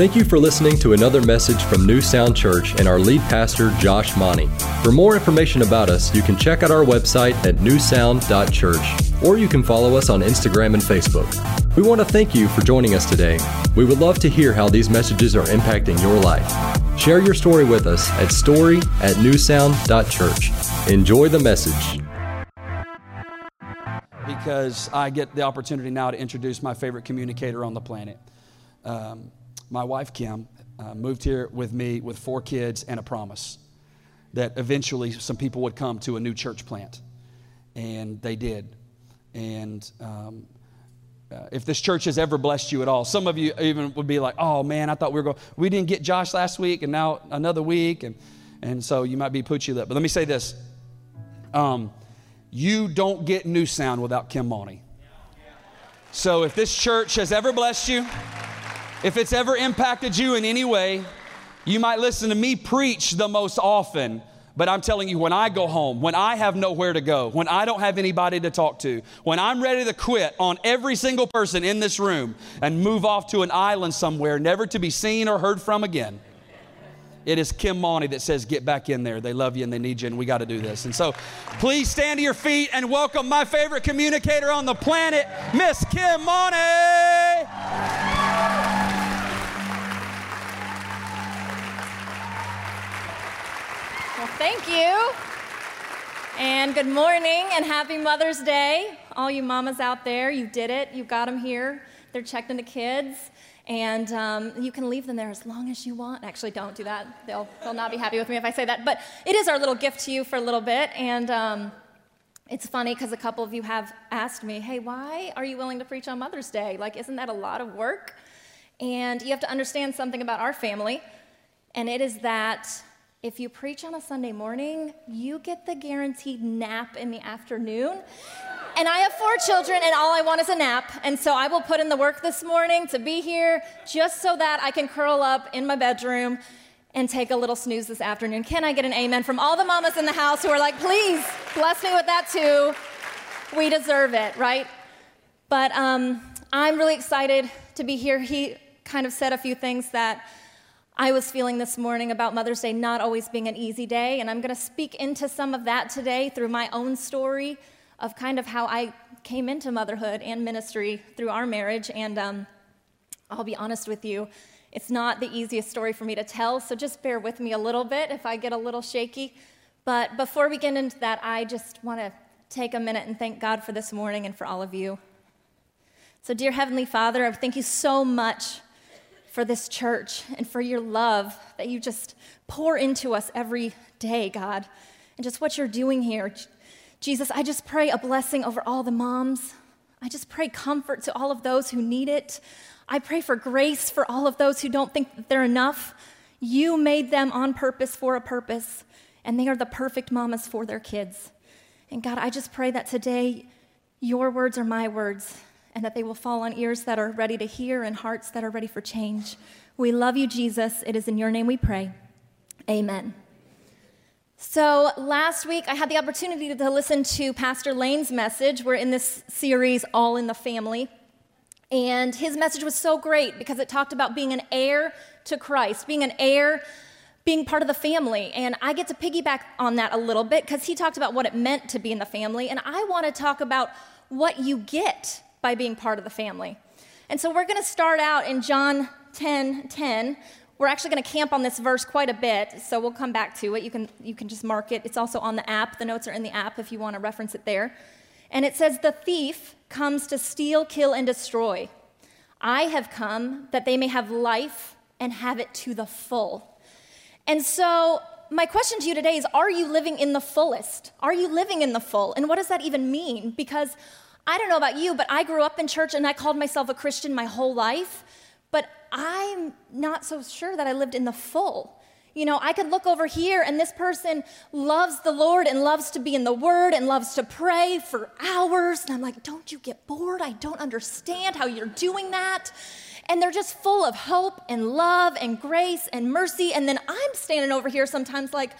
Thank you for listening to another message from New Sound Church and our lead pastor, Josh Mauney. For more information about us, you can check out our website at newsound.church or you can follow us on Instagram and Facebook. We want to thank you for joining us today. We would love to hear how these messages are impacting your life. Share your story with us at story at newsound.church. Enjoy the message. Because I get the opportunity now to introduce my favorite communicator on the planet. Um, my wife, Kim, uh, moved here with me with four kids and a promise that eventually some people would come to a new church plant. And they did. And um, uh, if this church has ever blessed you at all, some of you even would be like, oh man, I thought we were going, we didn't get Josh last week and now another week. And, and so you might be poochie lip. But let me say this um, you don't get New Sound without Kim Mauney. So if this church has ever blessed you, if it's ever impacted you in any way, you might listen to me preach the most often. But I'm telling you, when I go home, when I have nowhere to go, when I don't have anybody to talk to, when I'm ready to quit on every single person in this room and move off to an island somewhere, never to be seen or heard from again, it is Kim Mauney that says, Get back in there. They love you and they need you, and we got to do this. And so please stand to your feet and welcome my favorite communicator on the planet, Miss Kim Mauney. Well, thank you. And good morning and happy Mother's Day. All you mamas out there, you did it. You got them here. They're checked into kids. And um, you can leave them there as long as you want. Actually, don't do that. They'll, they'll not be happy with me if I say that. But it is our little gift to you for a little bit. And um, it's funny because a couple of you have asked me, hey, why are you willing to preach on Mother's Day? Like, isn't that a lot of work? And you have to understand something about our family. And it is that if you preach on a Sunday morning, you get the guaranteed nap in the afternoon. And I have four children, and all I want is a nap. And so I will put in the work this morning to be here just so that I can curl up in my bedroom and take a little snooze this afternoon. Can I get an amen from all the mamas in the house who are like, please bless me with that too? We deserve it, right? But um, I'm really excited to be here. He kind of said a few things that I was feeling this morning about Mother's Day not always being an easy day, and I'm going to speak into some of that today through my own story of kind of how I came into motherhood and ministry through our marriage. And um, I'll be honest with you, it's not the easiest story for me to tell, so just bear with me a little bit if I get a little shaky. But before we get into that, I just want to take a minute and thank God for this morning and for all of you. So, dear Heavenly Father, I thank you so much for this church and for your love that you just pour into us every day, God, and just what you're doing here. Jesus, I just pray a blessing over all the moms. I just pray comfort to all of those who need it. I pray for grace for all of those who don't think that they're enough. You made them on purpose for a purpose, and they are the perfect mamas for their kids. And God, I just pray that today your words are my words and that they will fall on ears that are ready to hear and hearts that are ready for change. We love you, Jesus. It is in your name we pray. Amen. So, last week I had the opportunity to listen to Pastor Lane's message. We're in this series, All in the Family. And his message was so great because it talked about being an heir to Christ, being an heir, being part of the family. And I get to piggyback on that a little bit because he talked about what it meant to be in the family. And I want to talk about what you get by being part of the family. And so we're going to start out in John 10 10. We're actually going to camp on this verse quite a bit, so we'll come back to it. You can, you can just mark it. It's also on the app. The notes are in the app if you want to reference it there. And it says, The thief comes to steal, kill, and destroy. I have come that they may have life and have it to the full. And so, my question to you today is Are you living in the fullest? Are you living in the full? And what does that even mean? Because I don't know about you, but I grew up in church and I called myself a Christian my whole life, but I'm not so sure that I lived in the full. You know, I could look over here and this person loves the Lord and loves to be in the Word and loves to pray for hours. And I'm like, don't you get bored? I don't understand how you're doing that. And they're just full of hope and love and grace and mercy. And then I'm standing over here sometimes like,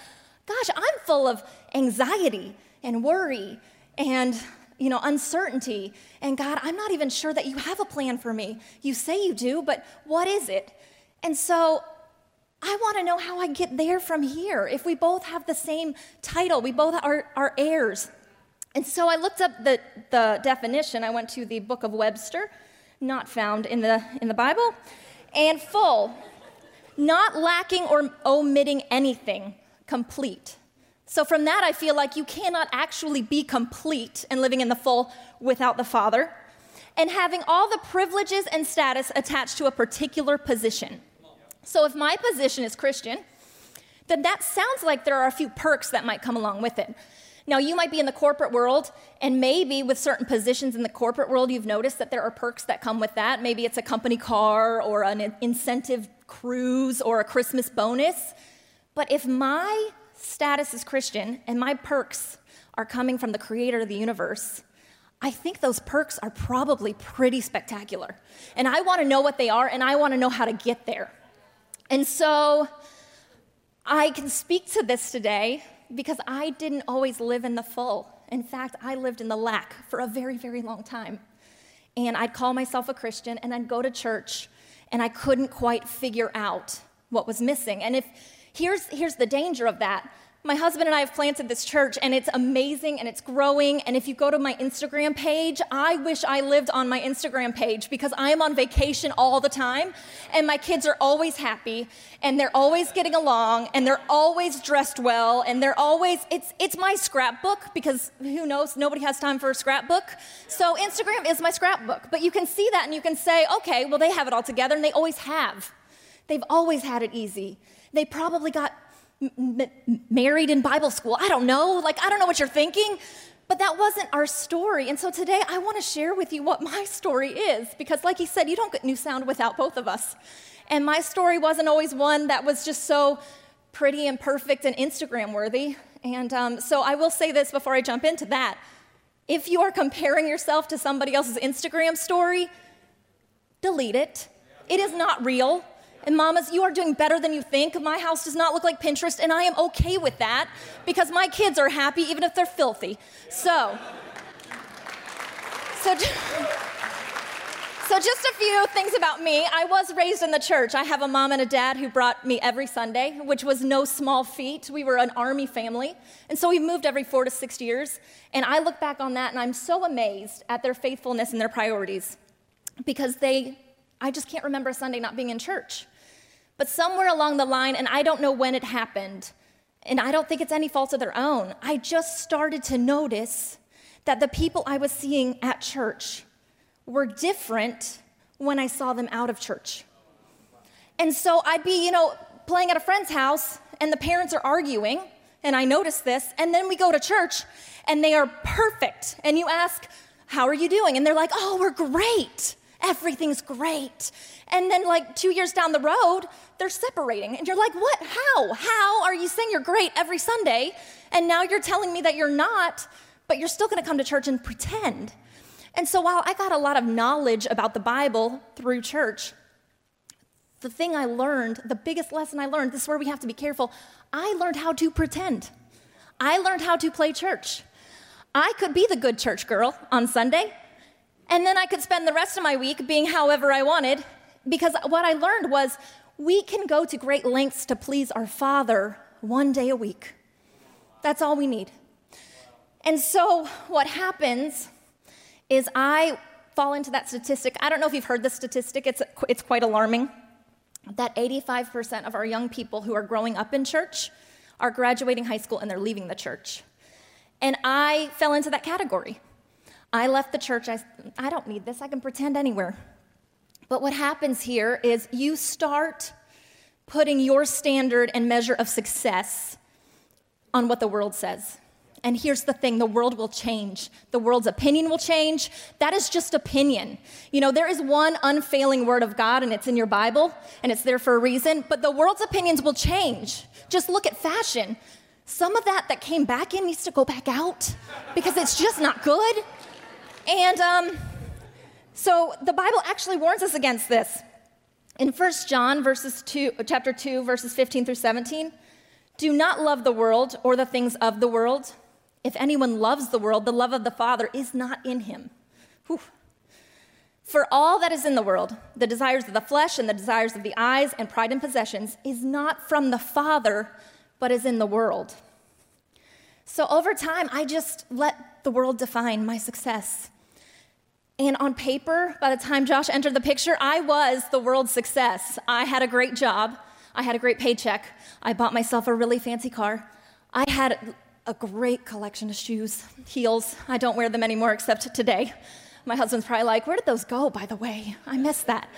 gosh, I'm full of anxiety and worry and you know, uncertainty. And God, I'm not even sure that you have a plan for me. You say you do, but what is it? And so I want to know how I get there from here. If we both have the same title, we both are, are heirs. And so I looked up the, the definition. I went to the book of Webster, not found in the, in the Bible, and full, not lacking or omitting anything, complete. So from that, I feel like you cannot actually be complete and living in the full without the Father, and having all the privileges and status attached to a particular position. So if my position is Christian, then that sounds like there are a few perks that might come along with it. Now, you might be in the corporate world, and maybe with certain positions in the corporate world, you've noticed that there are perks that come with that. Maybe it's a company car or an incentive cruise or a Christmas bonus. But if my status as Christian and my perks are coming from the creator of the universe, I think those perks are probably pretty spectacular. And I want to know what they are, and I want to know how to get there. And so I can speak to this today because I didn't always live in the full. In fact, I lived in the lack for a very, very long time. And I'd call myself a Christian and I'd go to church and I couldn't quite figure out what was missing. And if here's, here's the danger of that my husband and I have planted this church, and it's amazing and it's growing. And if you go to my Instagram page, I wish I lived on my Instagram page because I am on vacation all the time, and my kids are always happy, and they're always getting along, and they're always dressed well, and they're always, it's, it's my scrapbook because who knows, nobody has time for a scrapbook. So Instagram is my scrapbook. But you can see that and you can say, okay, well, they have it all together, and they always have. They've always had it easy. They probably got m- married in Bible school. I don't know. Like, I don't know what you're thinking. But that wasn't our story. And so today I want to share with you what my story is. Because, like he said, you don't get New Sound without both of us. And my story wasn't always one that was just so pretty and perfect and Instagram worthy. And um, so I will say this before I jump into that. If you are comparing yourself to somebody else's Instagram story, delete it. It is not real. And mamas, you are doing better than you think. My house does not look like Pinterest, and I am okay with that because my kids are happy even if they're filthy. So, so, so just a few things about me. I was raised in the church. I have a mom and a dad who brought me every Sunday, which was no small feat. We were an army family, and so we moved every four to six years. And I look back on that, and I'm so amazed at their faithfulness and their priorities because they I just can't remember a Sunday not being in church. But somewhere along the line, and I don't know when it happened, and I don't think it's any fault of their own, I just started to notice that the people I was seeing at church were different when I saw them out of church. And so I'd be, you know, playing at a friend's house, and the parents are arguing, and I notice this, and then we go to church, and they are perfect. And you ask, How are you doing? And they're like, Oh, we're great everything's great. And then, like, two years down the road, they're separating. And you're like, what? How? How are you saying you're great every Sunday? And now you're telling me that you're not, but you're still gonna come to church and pretend. And so, while I got a lot of knowledge about the Bible through church, the thing I learned, the biggest lesson I learned, this is where we have to be careful. I learned how to pretend. I learned how to play church. I could be the good church girl on Sunday, and then I could spend the rest of my week being however I wanted because what I learned was we can go to great lengths to please our Father one day a week. That's all we need. And so what happens is I fall into that statistic. I don't know if you've heard this statistic, it's, it's quite alarming that 85% of our young people who are growing up in church are graduating high school and they're leaving the church. And I fell into that category. I left the church. I, I don't need this. I can pretend anywhere. But what happens here is you start putting your standard and measure of success on what the world says. And here's the thing the world will change. The world's opinion will change. That is just opinion. You know, there is one unfailing word of God, and it's in your Bible, and it's there for a reason, but the world's opinions will change. Just look at fashion. Some of that that came back in needs to go back out because it's just not good. And um, so the Bible actually warns us against this. In 1 John verses 2, chapter 2, verses 15 through 17, do not love the world or the things of the world. If anyone loves the world, the love of the Father is not in him. Whew. For all that is in the world, the desires of the flesh and the desires of the eyes and pride in possessions, is not from the Father, but is in the world. So over time, I just let the world define my success. And on paper, by the time Josh entered the picture, I was the world's success. I had a great job, I had a great paycheck, I bought myself a really fancy car, I had a great collection of shoes, heels. I don't wear them anymore except today. My husband's probably like, Where did those go, by the way? I missed that.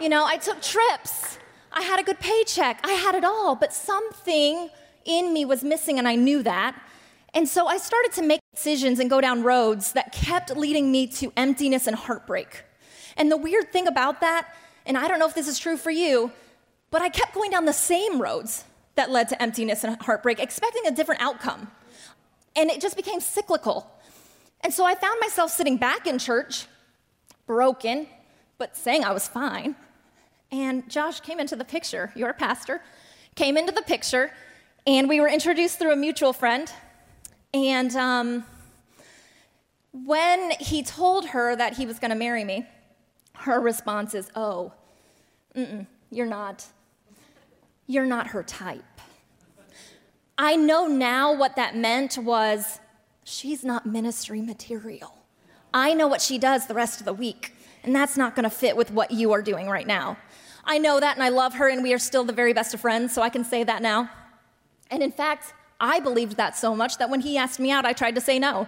You know, I took trips. I had a good paycheck. I had it all, but something in me was missing, and I knew that. And so I started to make decisions and go down roads that kept leading me to emptiness and heartbreak. And the weird thing about that, and I don't know if this is true for you, but I kept going down the same roads that led to emptiness and heartbreak, expecting a different outcome. And it just became cyclical. And so I found myself sitting back in church, broken, but saying I was fine. And Josh came into the picture, your pastor, came into the picture, and we were introduced through a mutual friend. And um, when he told her that he was going to marry me, her response is, Oh, you're not. You're not her type. I know now what that meant was she's not ministry material. I know what she does the rest of the week, and that's not going to fit with what you are doing right now. I know that, and I love her, and we are still the very best of friends, so I can say that now. And in fact, I believed that so much that when he asked me out, I tried to say no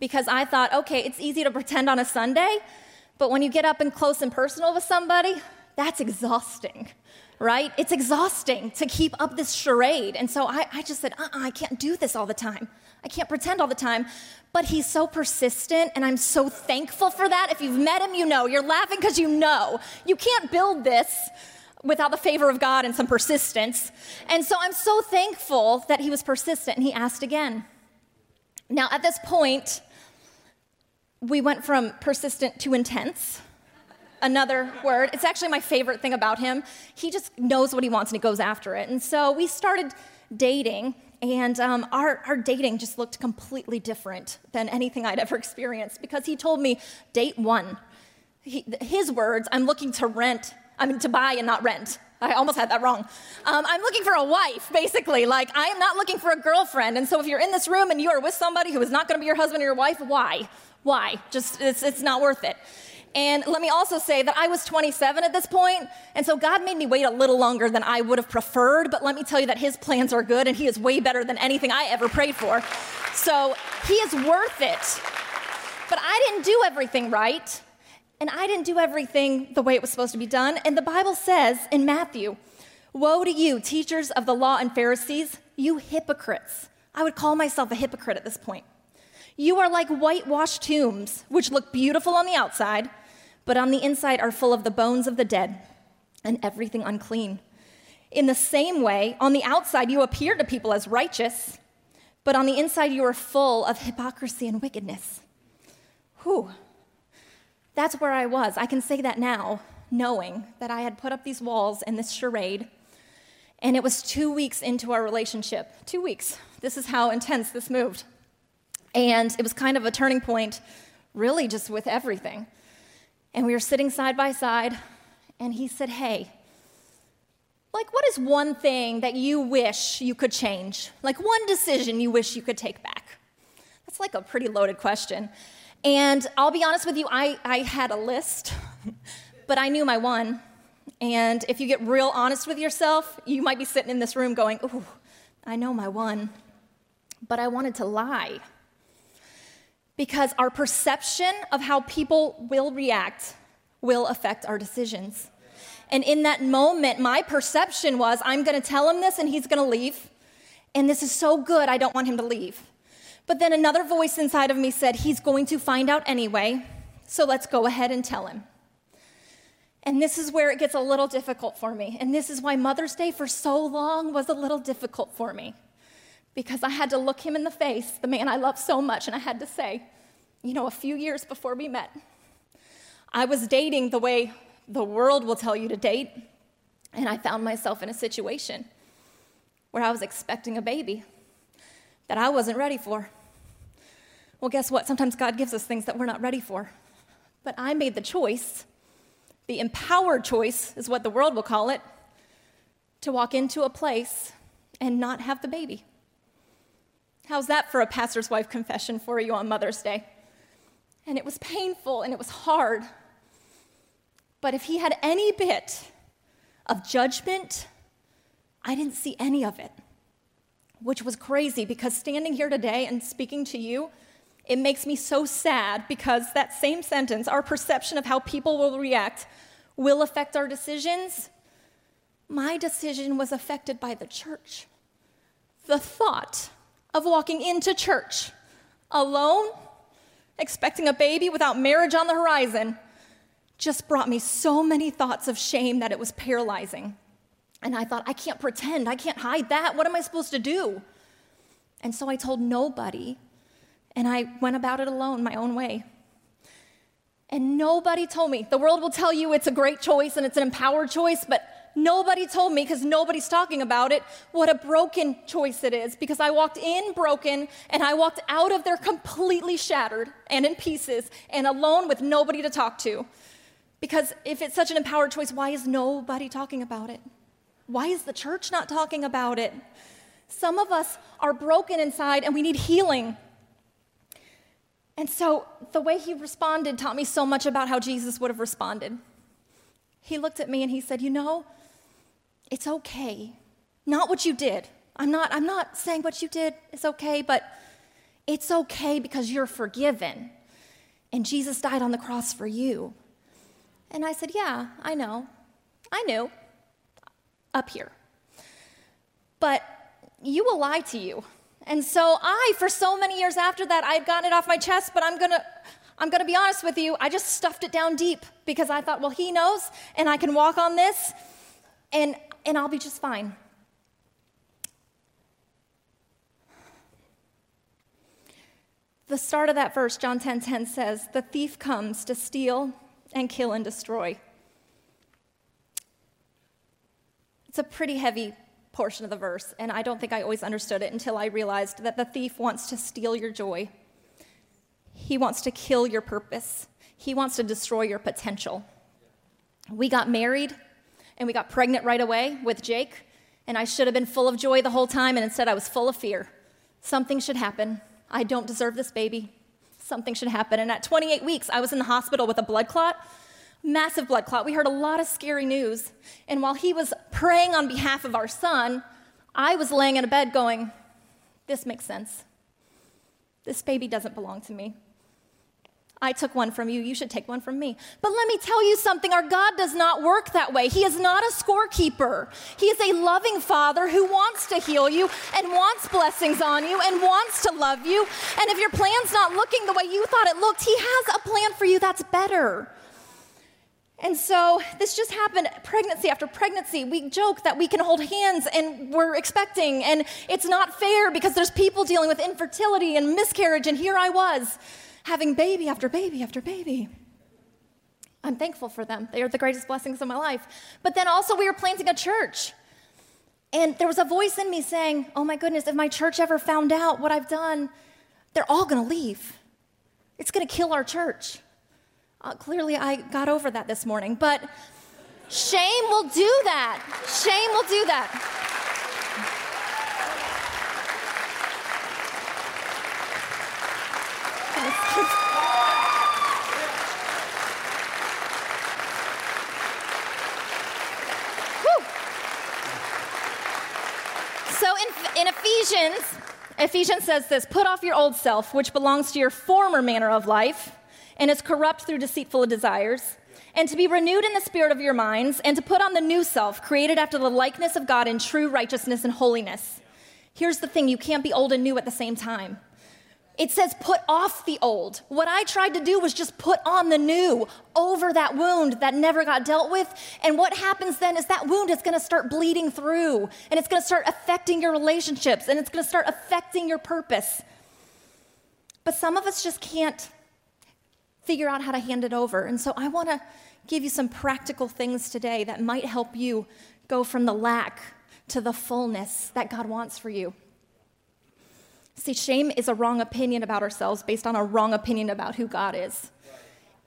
because I thought, okay, it's easy to pretend on a Sunday, but when you get up and close and personal with somebody, that's exhausting right? It's exhausting to keep up this charade. And so I, I just said, uh uh-uh, I can't do this all the time. I can't pretend all the time. But he's so persistent, and I'm so thankful for that. If you've met him, you know. You're laughing because you know. You can't build this without the favor of God and some persistence. And so I'm so thankful that he was persistent and he asked again. Now, at this point, we went from persistent to intense another word. It's actually my favorite thing about him. He just knows what he wants and he goes after it. And so we started dating, and um, our, our dating just looked completely different than anything I'd ever experienced because he told me, date one. He, his words, I'm looking to rent, I mean, to buy and not rent. I almost had that wrong. Um, I'm looking for a wife, basically. Like, I am not looking for a girlfriend. And so, if you're in this room and you are with somebody who is not going to be your husband or your wife, why? Why? Just, it's, it's not worth it. And let me also say that I was 27 at this point, and so God made me wait a little longer than I would have preferred, but let me tell you that His plans are good and He is way better than anything I ever prayed for. So He is worth it. But I didn't do everything right, and I didn't do everything the way it was supposed to be done. And the Bible says in Matthew, Woe to you, teachers of the law and Pharisees, you hypocrites. I would call myself a hypocrite at this point. You are like whitewashed tombs, which look beautiful on the outside but on the inside are full of the bones of the dead and everything unclean. In the same way, on the outside you appear to people as righteous, but on the inside you are full of hypocrisy and wickedness. Whew. That's where I was. I can say that now, knowing that I had put up these walls and this charade. And it was two weeks into our relationship. Two weeks. This is how intense this moved. And it was kind of a turning point, really, just with everything. And we were sitting side by side, and he said, Hey, like, what is one thing that you wish you could change? Like, one decision you wish you could take back? That's like a pretty loaded question. And I'll be honest with you, I, I had a list, but I knew my one. And if you get real honest with yourself, you might be sitting in this room going, Ooh, I know my one. But I wanted to lie because our perception of how people will react will affect our decisions. And in that moment, my perception was I'm going to tell him this and he's going to leave. And this is so good, I don't want him to leave. But then another voice inside of me said, He's going to find out anyway, so let's go ahead and tell him. And this is where it gets a little difficult for me. And this is why Mother's Day for so long was a little difficult for me because I had to look him in the face, the man I love so much, and I had to say, you know, a few years before we met, I was dating the way the world will tell you to date, and I found myself in a situation where I was expecting a baby that I wasn't ready for. Well, guess what? Sometimes God gives us things that we're not ready for. But I made the choice, the empowered choice is what the world will call it, to walk into a place and not have the baby. How's that for a pastor's wife confession for you on Mother's Day? And it was painful and it was hard. But if he had any bit of judgment, I didn't see any of it, which was crazy because standing here today and speaking to you, it makes me so sad because that same sentence, our perception of how people will react, will affect our decisions. My decision was affected by the church. The thought of walking into church alone, expecting a baby without marriage on the horizon, just brought me so many thoughts of shame that it was paralyzing. And I thought, I can't pretend, I can't hide that. What am I supposed to do? And so I told nobody, and I went about it alone, my own way. And nobody told me. The world will tell you it's a great choice and it's an empowered choice, but Nobody told me, because nobody's talking about it, what a broken choice it is. Because I walked in broken and I walked out of there completely shattered and in pieces and alone with nobody to talk to. Because if it's such an empowered choice, why is nobody talking about it? Why is the church not talking about it? Some of us are broken inside and we need healing. And so the way he responded taught me so much about how Jesus would have responded. He looked at me and he said, You know, it's okay. Not what you did. I'm not, I'm not saying what you did is okay, but it's okay because you're forgiven. And Jesus died on the cross for you. And I said, Yeah, I know. I knew. Up here. But you will lie to you. And so I, for so many years after that, I had gotten it off my chest, but I'm gonna, I'm gonna be honest with you, I just stuffed it down deep because I thought, well, he knows, and I can walk on this. And and I'll be just fine. The start of that verse, John 10:10 10, 10 says, "The thief comes to steal and kill and destroy." It's a pretty heavy portion of the verse, and I don't think I always understood it until I realized that the thief wants to steal your joy. He wants to kill your purpose. He wants to destroy your potential. We got married and we got pregnant right away with Jake. And I should have been full of joy the whole time, and instead I was full of fear. Something should happen. I don't deserve this baby. Something should happen. And at 28 weeks, I was in the hospital with a blood clot, massive blood clot. We heard a lot of scary news. And while he was praying on behalf of our son, I was laying in a bed going, This makes sense. This baby doesn't belong to me. I took one from you, you should take one from me. But let me tell you something our God does not work that way. He is not a scorekeeper. He is a loving Father who wants to heal you and wants blessings on you and wants to love you. And if your plan's not looking the way you thought it looked, He has a plan for you that's better. And so this just happened pregnancy after pregnancy. We joke that we can hold hands and we're expecting, and it's not fair because there's people dealing with infertility and miscarriage, and here I was having baby after baby after baby. I'm thankful for them. They are the greatest blessings of my life. But then also, we were planting a church. And there was a voice in me saying, Oh my goodness, if my church ever found out what I've done, they're all gonna leave. It's gonna kill our church. Uh, clearly, I got over that this morning, but shame will do that. Shame will do that. so in, in Ephesians, Ephesians says this put off your old self, which belongs to your former manner of life and is corrupt through deceitful desires, and to be renewed in the spirit of your minds, and to put on the new self, created after the likeness of God in true righteousness and holiness. Here's the thing you can't be old and new at the same time. It says, put off the old. What I tried to do was just put on the new over that wound that never got dealt with. And what happens then is that wound is gonna start bleeding through and it's gonna start affecting your relationships and it's gonna start affecting your purpose. But some of us just can't figure out how to hand it over. And so I wanna give you some practical things today that might help you go from the lack to the fullness that God wants for you. See, shame is a wrong opinion about ourselves based on a wrong opinion about who God is.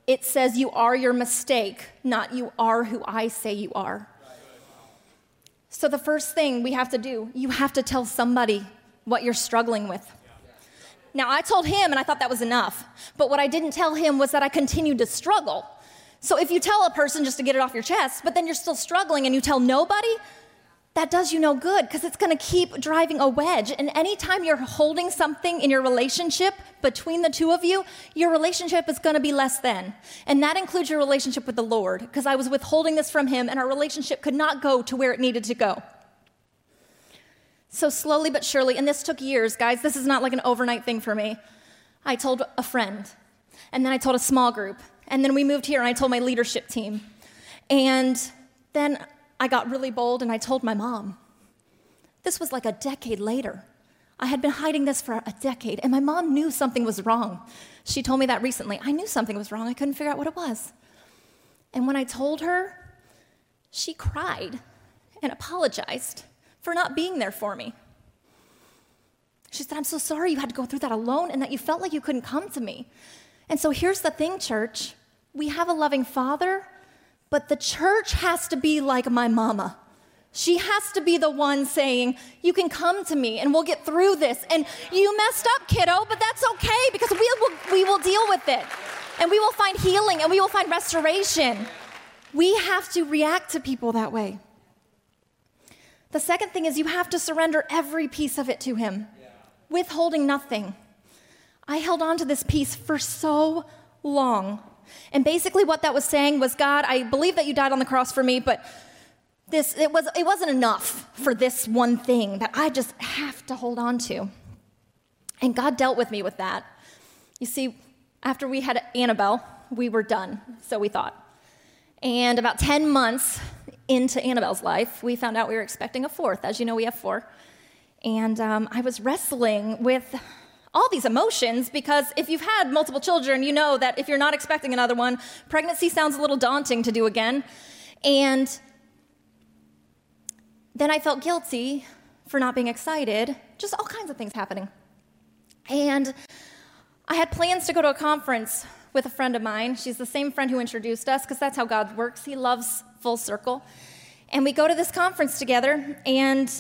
it says you are your mistake, not you are who I say you are. So, the first thing we have to do, you have to tell somebody what you're struggling with. Now, I told him, and I thought that was enough. But what I didn't tell him was that I continued to struggle. So, if you tell a person just to get it off your chest, but then you're still struggling and you tell nobody, that does you no good because it's going to keep driving a wedge. And anytime you're holding something in your relationship between the two of you, your relationship is going to be less than. And that includes your relationship with the Lord because I was withholding this from Him and our relationship could not go to where it needed to go. So, slowly but surely, and this took years, guys, this is not like an overnight thing for me. I told a friend, and then I told a small group, and then we moved here and I told my leadership team. And then I got really bold and I told my mom. This was like a decade later. I had been hiding this for a decade, and my mom knew something was wrong. She told me that recently. I knew something was wrong, I couldn't figure out what it was. And when I told her, she cried and apologized for not being there for me. She said, I'm so sorry you had to go through that alone and that you felt like you couldn't come to me. And so here's the thing, church we have a loving father but the church has to be like my mama. She has to be the one saying, You can come to me and we'll get through this. And you messed up, kiddo, but that's okay because we will, we will deal with it. And we will find healing and we will find restoration. We have to react to people that way. The second thing is you have to surrender every piece of it to Him, withholding nothing. I held on to this piece for so long. And basically, what that was saying was, God, I believe that you died on the cross for me, but this it was it wasn't enough for this one thing that I just have to hold on to. And God dealt with me with that. You see, after we had Annabelle, we were done, so we thought. And about 10 months into Annabelle's life, we found out we were expecting a fourth. As you know, we have four. And um, I was wrestling with all these emotions because if you've had multiple children, you know that if you're not expecting another one, pregnancy sounds a little daunting to do again. And then I felt guilty for not being excited, just all kinds of things happening. And I had plans to go to a conference with a friend of mine. She's the same friend who introduced us because that's how God works. He loves full circle. And we go to this conference together, and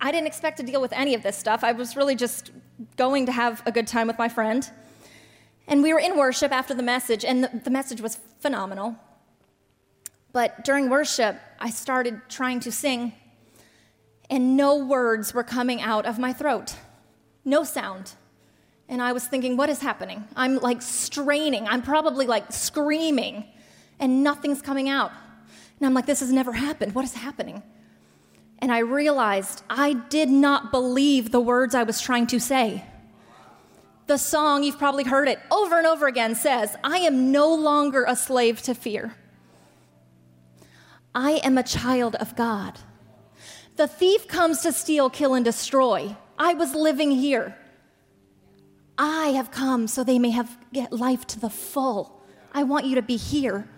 I didn't expect to deal with any of this stuff. I was really just going to have a good time with my friend. And we were in worship after the message, and the, message was phenomenal. But during worship, I started trying to sing, and no words were coming out of my throat. No sound. And I was thinking, what is happening? I'm like straining. I'm probably like screaming, and nothing's coming out. And I'm like, this has never happened. What is happening? and I realized I did not believe the words I was trying to say. The song, you've probably heard it over and over again, says, I am no longer a slave to fear. I am a child of God. The thief comes to steal, kill, and destroy. I was living here. I have come so they may have get life to the full. I want you to be here.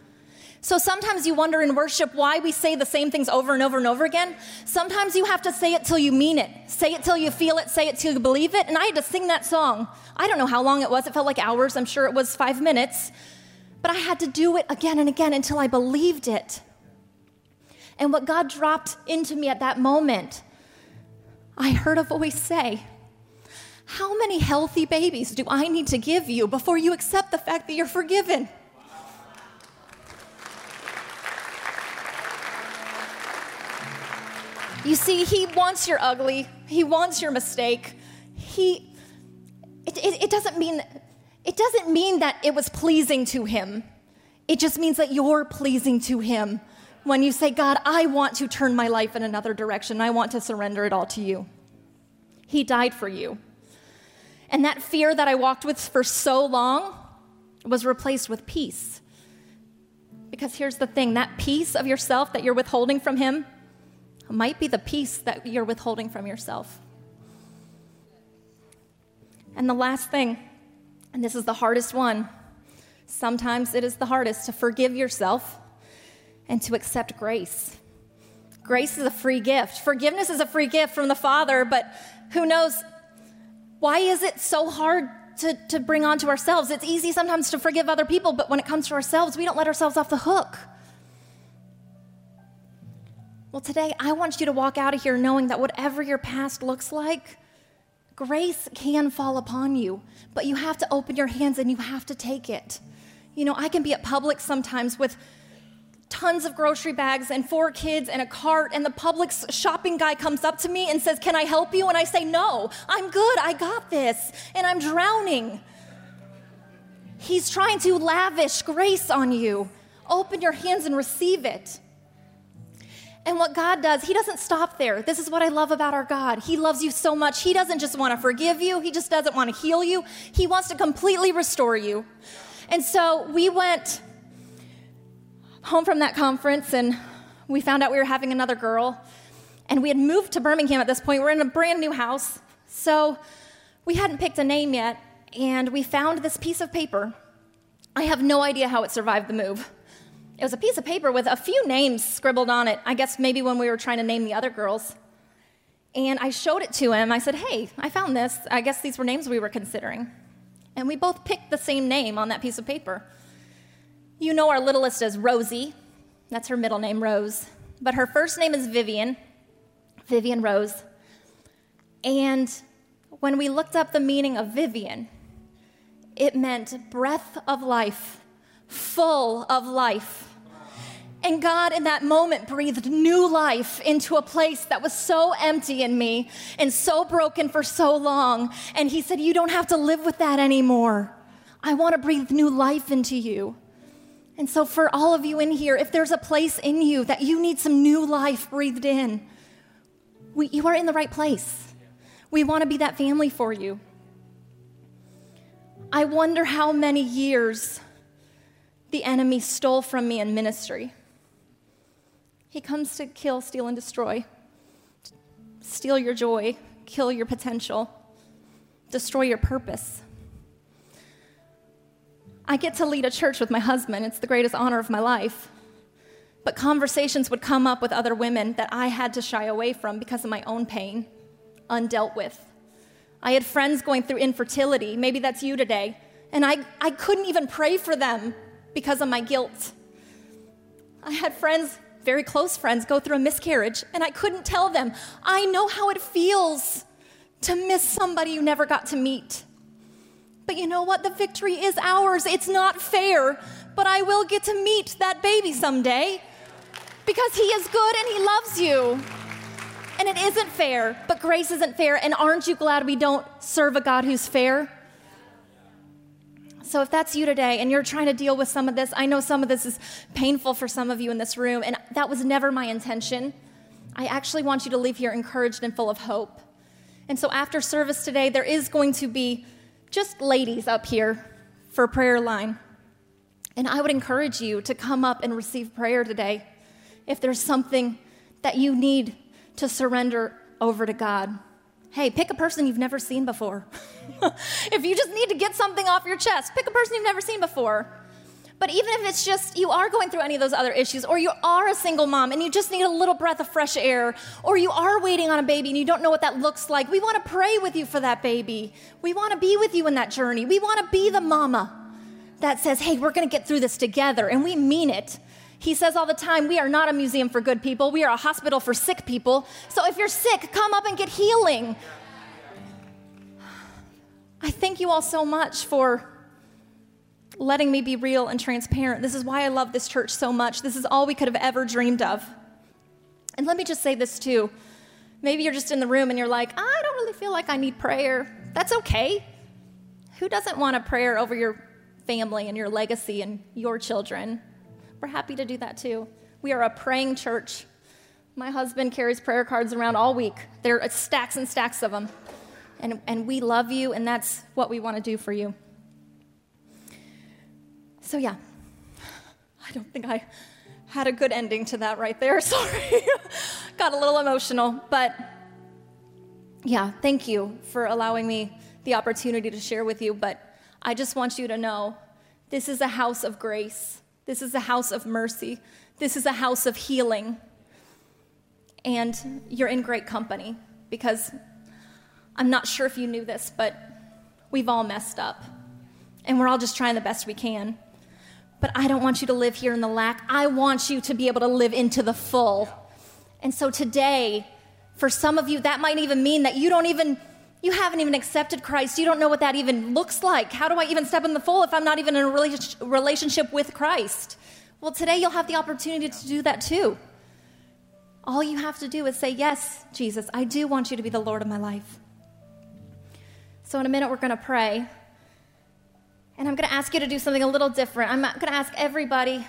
So sometimes you wonder in worship why we say the same things over and over and over again. Sometimes you have to say it till you mean it. Say it till you feel it, say it till you believe it. And I had to sing that song. I don't know how long it was. It felt like hours. I'm sure it was five minutes. But I had to do it again and again until I believed it. And what God dropped into me at that moment, I heard a voice say, How many healthy babies do I need to give you before you accept the fact that you're forgiven? You see, he wants your ugly, he wants your mistake. He, it, it, it, doesn't mean, it doesn't mean that it was pleasing to him. It just means that you're pleasing to him when you say, God, I want to turn my life in another direction. I want to surrender it all to you. He died for you. And that fear that I walked with for so long was replaced with peace. Because here's the thing that peace of yourself that you're withholding from Him, might be the peace that you're withholding from yourself. And the last thing, and this is the hardest one, sometimes it is the hardest to forgive yourself and to accept grace. Grace is a free gift. Forgiveness is a free gift from the Father, but who knows? Why is it so hard to, to bring onto ourselves. It's easy sometimes to forgive other people, but when it comes to ourselves, we don't let ourselves off the hook. Well, today I want you to walk out of here knowing that whatever your past looks like, grace can fall upon you, but you have to open your hands and you have to take it. You know, I can be at Publix sometimes with tons of grocery bags and four kids and a cart, and the Publix shopping guy comes up to me and says, Can I help you? And I say, No, I'm good, I got this, and I'm drowning. He's trying to lavish grace on you. Open your hands and receive it. And what God does, He doesn't stop there. This is what I love about our God. He loves you so much. He doesn't just want to forgive you, He just doesn't want to heal you. He wants to completely restore you. And so we went home from that conference and we found out we were having another girl. And we had moved to Birmingham at this point. We're in a brand new house. So we hadn't picked a name yet. And we found this piece of paper. I have no idea how it survived the move. It was a piece of paper with a few names scribbled on it, I guess maybe when we were trying to name the other girls. And I showed it to him. I said, Hey, I found this. I guess these were names we were considering. And we both picked the same name on that piece of paper. You know our littlest as Rosie. That's her middle name, Rose. But her first name is Vivian, Vivian Rose. And when we looked up the meaning of Vivian, it meant breath of life, full of life. And God, in that moment, breathed new life into a place that was so empty in me and so broken for so long. And He said, You don't have to live with that anymore. I want to breathe new life into you. And so, for all of you in here, if there's a place in you that you need some new life breathed in, we, you are in the right place. We want to be that family for you. I wonder how many years the enemy stole from me in ministry. He comes to kill, steal, and destroy, steal your joy, kill your potential, destroy your purpose. I get to lead a church with my husband. It's the greatest honor of my life. But conversations would come up with other women that I had to shy away from because of my own pain, undealt with. I had friends going through infertility. Maybe that's you today. And I, I couldn't even pray for them because of my guilt. I had friends, very close friends, go through a miscarriage, and I couldn't tell them. I know how it feels to miss somebody you never got to meet. But you know what? The victory is ours. It's not fair, but I will get to meet that baby someday because he is good and he loves you. And it isn't fair, but grace isn't fair. And aren't you glad we don't serve a God who's fair? So, if that's you today and you're trying to deal with some of this, I know some of this is painful for some of you in this room, and that was never my intention. I actually want you to leave here encouraged and full of hope. And so, after service today, there is going to be just ladies up here for prayer line. And I would encourage you to come up and receive prayer today if there's something that you need to surrender over to God. Hey, pick a person you've never seen before. if you just need to get something off your chest, pick a person you've never seen before. But even if it's just you are going through any of those other issues, or you are a single mom and you just need a little breath of fresh air, or you are waiting on a baby and you don't know what that looks like, we want to pray with you for that baby. We want to be with you in that journey. We want to be the mama that says, hey, we're going to get through this together, and we mean it. He says all the time, we are not a museum for good people, we are a hospital for sick people. So if you're sick, come up and get healing. I thank you all so much for letting me be real and transparent. This is why I love this church so much. This is all we could have ever dreamed of. And let me just say this too. Maybe you're just in the room and you're like, I don't really feel like I need prayer. That's okay. Who doesn't want a prayer over your family and your legacy and your children? We're happy to do that too. We are a praying church. My husband carries prayer cards around all week. There are stacks and stacks of them. And, and we love you, and that's what we want to do for you. So, yeah, I don't think I had a good ending to that right there. Sorry. Got a little emotional. But yeah, thank you for allowing me the opportunity to share with you. But I just want you to know this is a house of grace, this is a house of mercy, this is a house of healing. And you're in great company because I'm not sure if you knew this, but We've all messed up. And we're all just trying the best we can. But I don't want you to live here in the lack. I want you to be able to live into the full. And so today, for some of you, that might even mean that you don't even, you haven't even accepted Christ. You don't know what that even looks like. How do I even step in the full if I'm not even in a relationship with Christ? Well, today you'll have the opportunity to do that too. All you have to do is say, Yes, Jesus, I do want you to be the Lord of my life. So, in a minute, we're going to pray. And I'm going to ask you to do something a little different. I'm going to ask everybody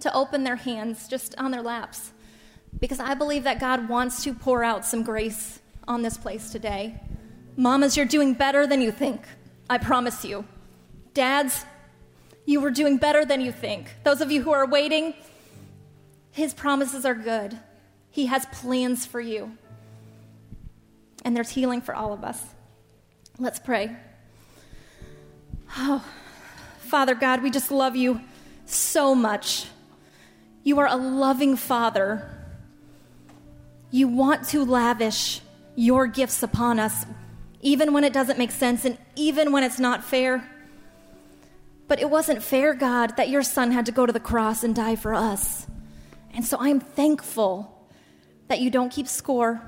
to open their hands just on their laps because I believe that God wants to pour out some grace on this place today. Mamas, you're doing better than you think. I promise you. Dads, you were doing better than you think. Those of you who are waiting, His promises are good. He has plans for you. And there's healing for all of us. Let's pray. Oh, Father God, we just love you so much. You are a loving Father. You want to lavish your gifts upon us, even when it doesn't make sense and even when it's not fair. But it wasn't fair, God, that your son had to go to the cross and die for us. And so I'm thankful that you don't keep score.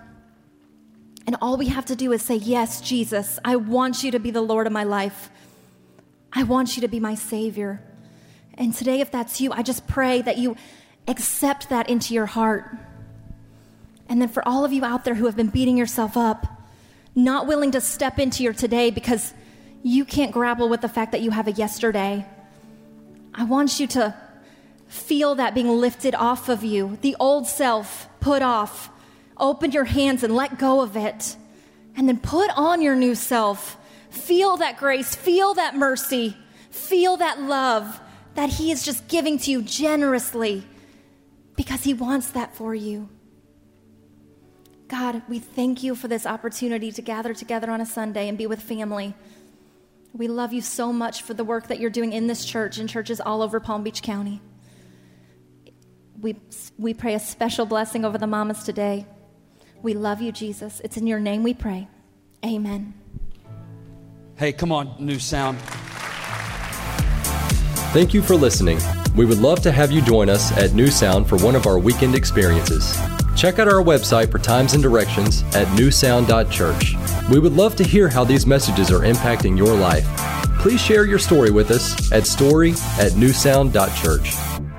And all we have to do is say, Yes, Jesus, I want you to be the Lord of my life. I want you to be my Savior. And today, if that's you, I just pray that you accept that into your heart. And then for all of you out there who have been beating yourself up, not willing to step into your today because you can't grapple with the fact that you have a yesterday. I want you to feel that being lifted off of you, the old self put off. Open your hands and let go of it. And then put on your new self. Feel that grace, feel that mercy, feel that love that He is just giving to you generously because He wants that for you. God, we thank you for this opportunity to gather together on a Sunday and be with family. We love you so much for the work that you're doing in this church and churches all over Palm Beach County. We, we pray a special blessing over the mamas today. We love you, Jesus. It's in your name we pray. Amen. Hey, come on, new sound. Thank you for listening. We would love to have you join us at New Sound for one of our weekend experiences. Check out our website for times and directions at newsound.church. We would love to hear how these messages are impacting your life. Please share your story with us at story at newsound.church.